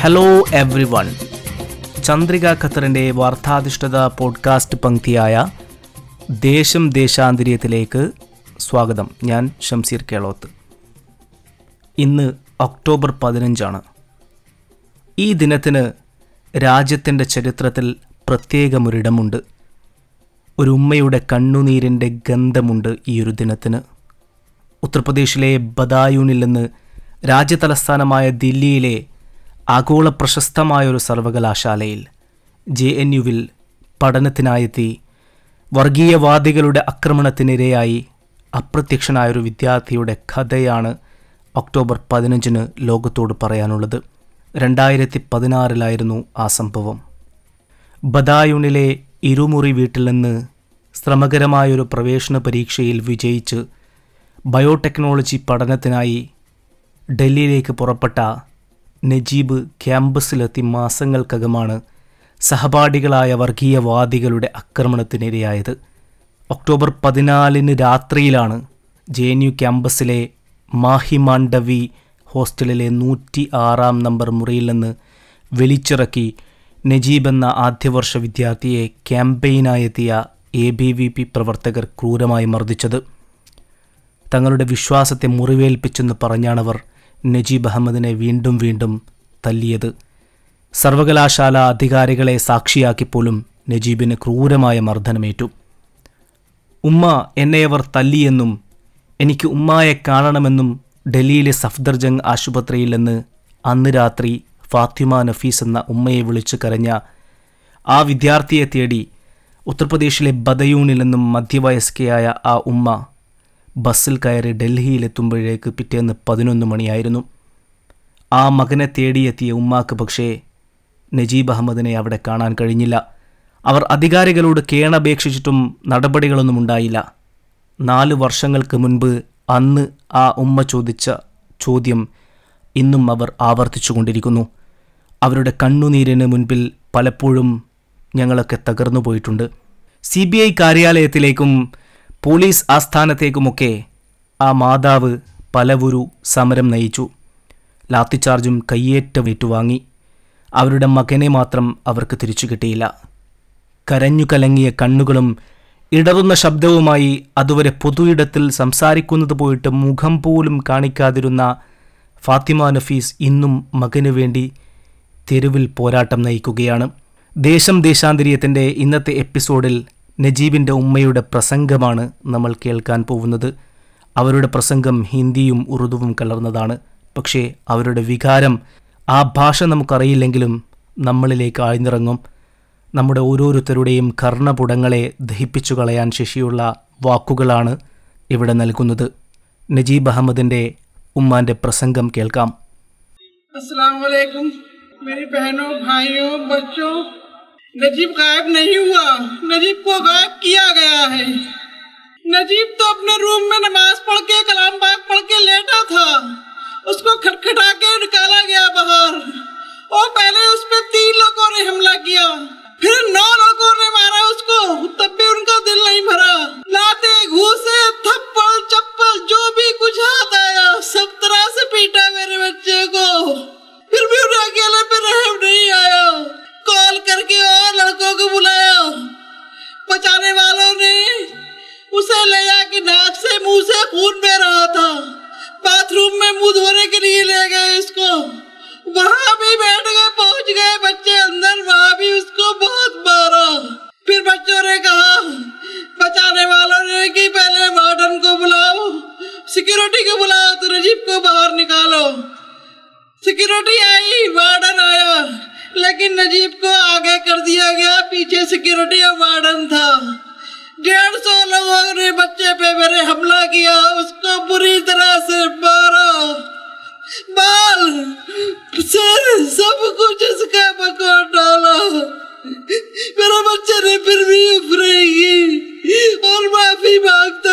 Hello everyone Chandrika ഖത്തറിന്റെ വാർത്താധിഷ്ഠിത podcast പങ്ക്തിയായ ദേശം ദേശാന്തരീയത്തിലേക്ക് സ്വാഗതം. ഞാൻ ഷംസീർ കേളോത്ത്. ഇന്ന് ഒക്ടോബർ പതിനഞ്ചാണ്. ഈ ദിനത്തിന് രാജ്യത്തിന്റെ ചരിത്രത്തിൽ പ്രത്യേകമൊരിടമുണ്ട്. ഒരു ഉമ്മയുടെ കണ്ണുനീരിന്റെ ഗന്ധമുണ്ട് ഈ ഒരു ദിനത്തിന്. ഉത്തർപ്രദേശിലെ ബദായൂണിൽ നിന്ന് രാജ്യതലസ്ഥാനമായ ദില്ലിയിലെ ആഗോള പ്രശസ്തമായൊരു സർവകലാശാലയിൽ ജെ എൻ യുവിൽ പഠനത്തിനായെത്തി വർഗീയവാദികളുടെ ആക്രമണത്തിനിരയായി അപ്രത്യക്ഷനായൊരു വിദ്യാർത്ഥിയുടെ കഥയാണ് ഒക്ടോബർ പതിനഞ്ചിന് ലോകത്തോട് പറയാനുള്ളത്. രണ്ടായിരത്തി പതിനാറിലായിരുന്നു ആ സംഭവം. ബദായുണിലെ ഇരുമുറി വീട്ടിൽ നിന്ന് ശ്രമകരമായൊരു പ്രവേശന പരീക്ഷയിൽ വിജയിച്ച് ബയോടെക്നോളജി പഠനത്തിനായി ഡൽഹിയിലേക്ക് പുറപ്പെട്ട നജീബ് ക്യാമ്പസിലെത്തി മാസങ്ങൾക്കകമാണ് സഹപാഠികളായ വർഗീയവാദികളുടെ ആക്രമണത്തിനിരയായത്. ഒക്ടോബർ പതിനാലിന് രാത്രിയിലാണ് ജെ എൻ യു ക്യാമ്പസിലെ മാഹിമാണ്ഡവി ഹോസ്റ്റലിലെ നൂറ്റി ആറാം നമ്പർ മുറിയിൽ നിന്ന് വിളിച്ചിറക്കി നജീബ് എന്ന ആദ്യവർഷ വിദ്യാർത്ഥിയെ ക്യാമ്പയിനായെത്തിയ എ ബി വി പി പ്രവർത്തകർ ക്രൂരമായി മർദ്ദിച്ചത്. തങ്ങളുടെ വിശ്വാസത്തെ മുറിവേൽപ്പിച്ചെന്ന് പറഞ്ഞാണവർ നജീബ് അഹമ്മദിനെ വീണ്ടും വീണ്ടും തല്ലിയത്. സർവകലാശാല അധികാരികളെ സാക്ഷിയാക്കിപ്പോലും നജീബിന് ക്രൂരമായ മർദ്ദനമേറ്റു. ഉമ്മ എന്നെ അവർ തല്ലിയെന്നും എനിക്ക് ഉമ്മായെ കാണണമെന്നും ഡൽഹിയിലെ സഫ്ദർജംഗ് ആശുപത്രിയിൽ നിന്ന് അന്ന് രാത്രി ഫാത്തിമ നഫീസ് എന്ന ഉമ്മയെ വിളിച്ചു കരഞ്ഞ ആ വിദ്യാർത്ഥിയെ തേടി ഉത്തർപ്രദേശിലെ ബദയൂണിൽ നിന്നും മധ്യവയസ്കയായ ആ ഉമ്മ ബസ്സിൽ കയറി ഡൽഹിയിലെത്തുമ്പോഴേക്ക് പിറ്റേന്ന് പതിനൊന്ന് മണിയായിരുന്നു. ആ മകനെ തേടിയെത്തിയ ഉമ്മാക്ക് പക്ഷേ നജീബ് അഹമ്മദിനെ അവിടെ കാണാൻ കഴിഞ്ഞില്ല. അവർ അധികാരികളോട് കേണപേക്ഷിച്ചിട്ടും നടപടികളൊന്നും ഉണ്ടായില്ല. നാല് വർഷങ്ങൾക്ക് മുൻപ് അന്ന് ആ ഉമ്മ ചോദിച്ച ചോദ്യം ഇന്നും അവർ ആവർത്തിച്ചുകൊണ്ടിരിക്കുന്നു. അവരുടെ കണ്ണുനീരിന് മുൻപിൽ പലപ്പോഴും ഞങ്ങളൊക്കെ തകർന്നു പോയിട്ടുണ്ട് സി ബി ഐ കാര്യാലയത്തിലേക്കും പോലീസ് ആസ്ഥാനത്തേക്കുമൊക്കെ ആ മാതാവ് പലവുരു സമരം നയിച്ചു. ലാത്തിച്ചാർജും കയ്യേറ്റം ഏറ്റുവാങ്ങി അവരുടെ മകനെ മാത്രം അവർക്ക് തിരിച്ചു കിട്ടിയില്ല. കരഞ്ഞു കലങ്ങിയ കണ്ണുകളും ഇടറുന്ന ശബ്ദവുമായി അതുവരെ പൊതുയിടത്തിൽ സംസാരിക്കുന്നത് പോയിട്ട് മുഖം പോലും കാണിക്കാതിരുന്ന ഫാത്തിമ നഫീസ് ഇന്നും മകനു വേണ്ടി തെരുവിൽ പോരാട്ടം നയിക്കുകയാണ്. ദേശം ദേശാന്തരീയത്തിന്റെ ഇന്നത്തെ എപ്പിസോഡിൽ നജീബിൻ്റെ ഉമ്മയുടെ പ്രസംഗമാണ് നമ്മൾ കേൾക്കാൻ പോകുന്നത് അവരുടെ പ്രസംഗം ഹിന്ദിയും ഉറുദുവും കലർന്നതാണ് പക്ഷേ അവരുടെ വികാരം ആ ഭാഷ നമുക്കറിയില്ലെങ്കിലും നമ്മളിലേക്ക് ആഴ്ന്നിറങ്ങും നമ്മുടെ ഓരോരുത്തരുടെയും കർണപുടങ്ങളെ ദഹിപ്പിച്ചു കളയാൻ ശേഷിയുള്ള വാക്കുകളാണ് ഇവിടെ നൽകുന്നത് നജീബ് അഹമ്മദിൻ്റെ ഉമ്മാൻ്റെ പ്രസംഗം കേൾക്കാം अस्सलाम वालेकुम मेरी बहनों भाइयों बच्चों نجیب غائب نہیں ہوا۔ نجیب کو غائب کیا گیا ہے۔ نجیب تو اپنے روم میں نماز پڑھ کے، کلام باغ پڑھ کے لیٹا تھا۔ اس کو کھٹکھٹا کے نکالا گیا باہر۔ اور پہلے اس پہ تین لوگوں نے حملہ کیا۔ پھر نو لوگوں نے مارا اس کو۔ تب بھی ان کا دل نہیں بھرا۔ لاتے گھوسے تھپڑ، چپل، جو بھی کچھ ہاتھ آیا، سب طرح سے پیٹا میرے بچے کو۔ آگے کر دیا گیا، پیچھے سیکورٹی وارڈن تھا۔ ڈیڑھ سو لوگوں نے بچے پہ میرے حملہ کیا، اس کو بری طرح سے مارا۔ بال، سر، سب کچھ اس کا پکوڑ ڈالا۔ میرا بچے نے پھر بھی افرے گی اور معافی مانگتا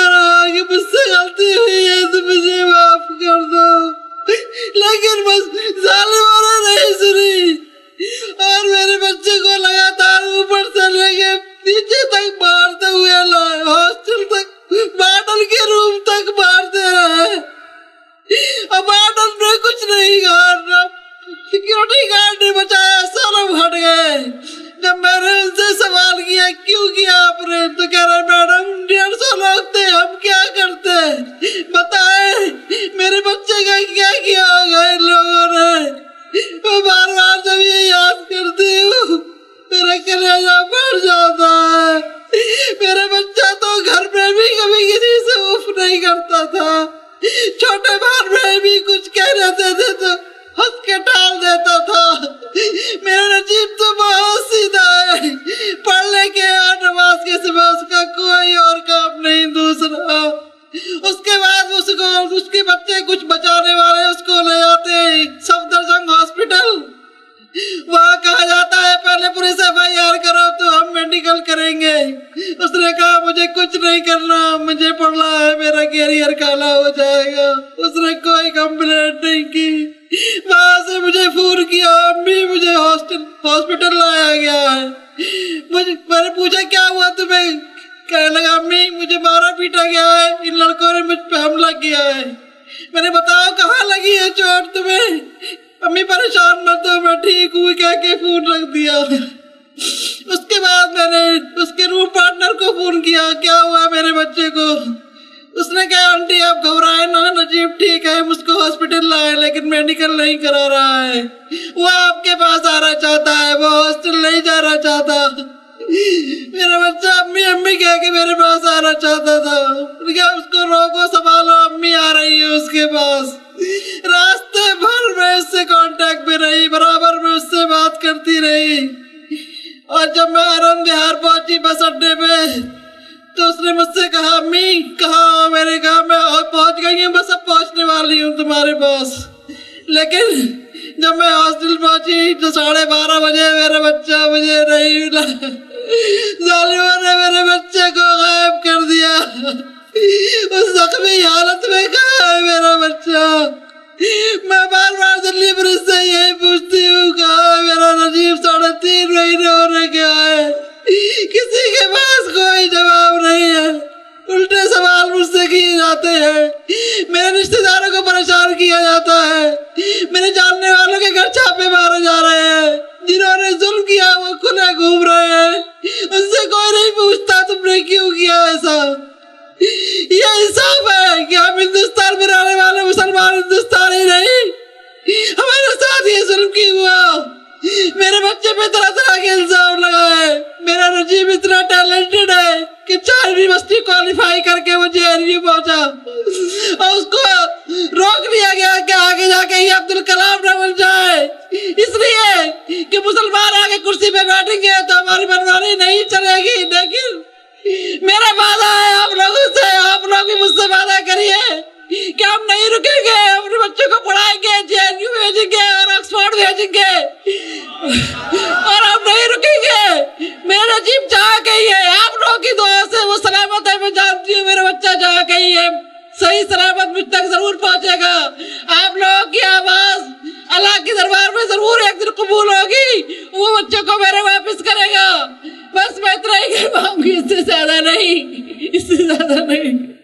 رہتے تھے تو ہس کے ٹال دیتا تھا۔ میرا نجیب تو بہت سیدھا ہے۔ پڑھنے کے آٹھ نماز کے سوا اس کا کوئی اور کام نہیں، دوسرا۔ اس کے بعد اس کو اس کے بچے کمپلینٹ نہیں کی۔ وہاں سے مجھے فون کیا امی مجھے ہاسٹل، ہاسپٹل لایا گیا ہے۔ مجھے، میں نے پوچھا، کیا ہوا تمہیں؟ کہنے لگا، امی، مجھے مارا پیٹا گیا ہے۔ ان لڑکوں نے مجھ پہ حملہ کیا ہے۔ میں نے بتاؤ کہاں لگی ہے چوٹ تمہیں؟ امی، پریشان مت ہو، میں ٹھیک ہوں۔ کہہ کے فون رکھ دیا۔ اس کے بعد میں نے اس کے روم پارٹنر کو فون کیا کیا ہوا میرے بچے کو؟ اس نے کہا، آنٹی، آپ گھبرائے نا نجیب ٹھیک ہے، مجھ کو ہسپیٹل لائے لیکن میڈیکل نہیں کرا رہا ہے۔ وہ آپ کے پاس آنا چاہتا ہے، وہ ہاسٹل نہیں جانا چاہتا۔ میرا بچہ امی امی کہہ کے میرے پاس آنا چاہتا تھا۔ اس کو روکو، سنبھالو، امی آ رہی ہے اس کے پاس۔ راستے بھر میں اس سے کانٹیکٹ بھی رہی، برابر میں اس سے بات کرتی رہی۔ اور جب میں آرند بہار پہنچی بس اڈے پہ تو اس نے مجھ سے کہا، امی، کہاں میں نے کہا میں؟ اور پہنچ گئی ہوں بس اب پہنچنے والی ہوں تمہارے پاس. لیکن جب میں ہاسٹل پہنچی تو ساڑھے بارہ بجے میرا بچہ مجھے نہیں ملا ظالموں نے میرے بچے کو غائب کر دیا۔ اس زخمی حالت میں کہا ہے میرا بچہ؟ میں بار بار دلی پولیس سے یہی پوچھتی ہوں کہا ہے میرا نجیب؟ ساڑھے تین مہینے ہونے کے آئے۔ کسی کے پاس کوئی جواب الٹے سوال مجھ سے کیے جاتے ہیں۔ میرے رشتہ داروں کو پریشان کیا جاتا ہے۔ میرے جاننے والوں کے گھر چھاپے مارے جا رہے ہیں۔ جنہوں نے ظلم کیا وہ کھلے گھوم رہے ہیں۔ ان سے کوئی نہیں پوچھتا تم نے چار بھی مستی کوالیفائی کر کے وہ جیل بھی پہنچا۔ اور اس کو روک دیا گیا کہ آگے جا کے ہی عبد الکلام نہ بن جائے۔ اس لیے کہ مسلمان آگے کرسی پہ بیٹھیں گے تو ہماری بنوانی نہیں چلے گی۔ لیکن میرا وعدہ آئے آپ لوگوں سے، آپ لوگ بھی مجھ سے ضرور پہنچے گا۔ آپ لوگوں کی آواز اللہ کے دربار میں ضرور ایک دن قبول ہوگی۔ وہ بچوں کو میرے واپس کرے گا۔ بس میں اتنا ہی کر پاؤں گی اس سے زیادہ نہیں، اس سے زیادہ نہیں۔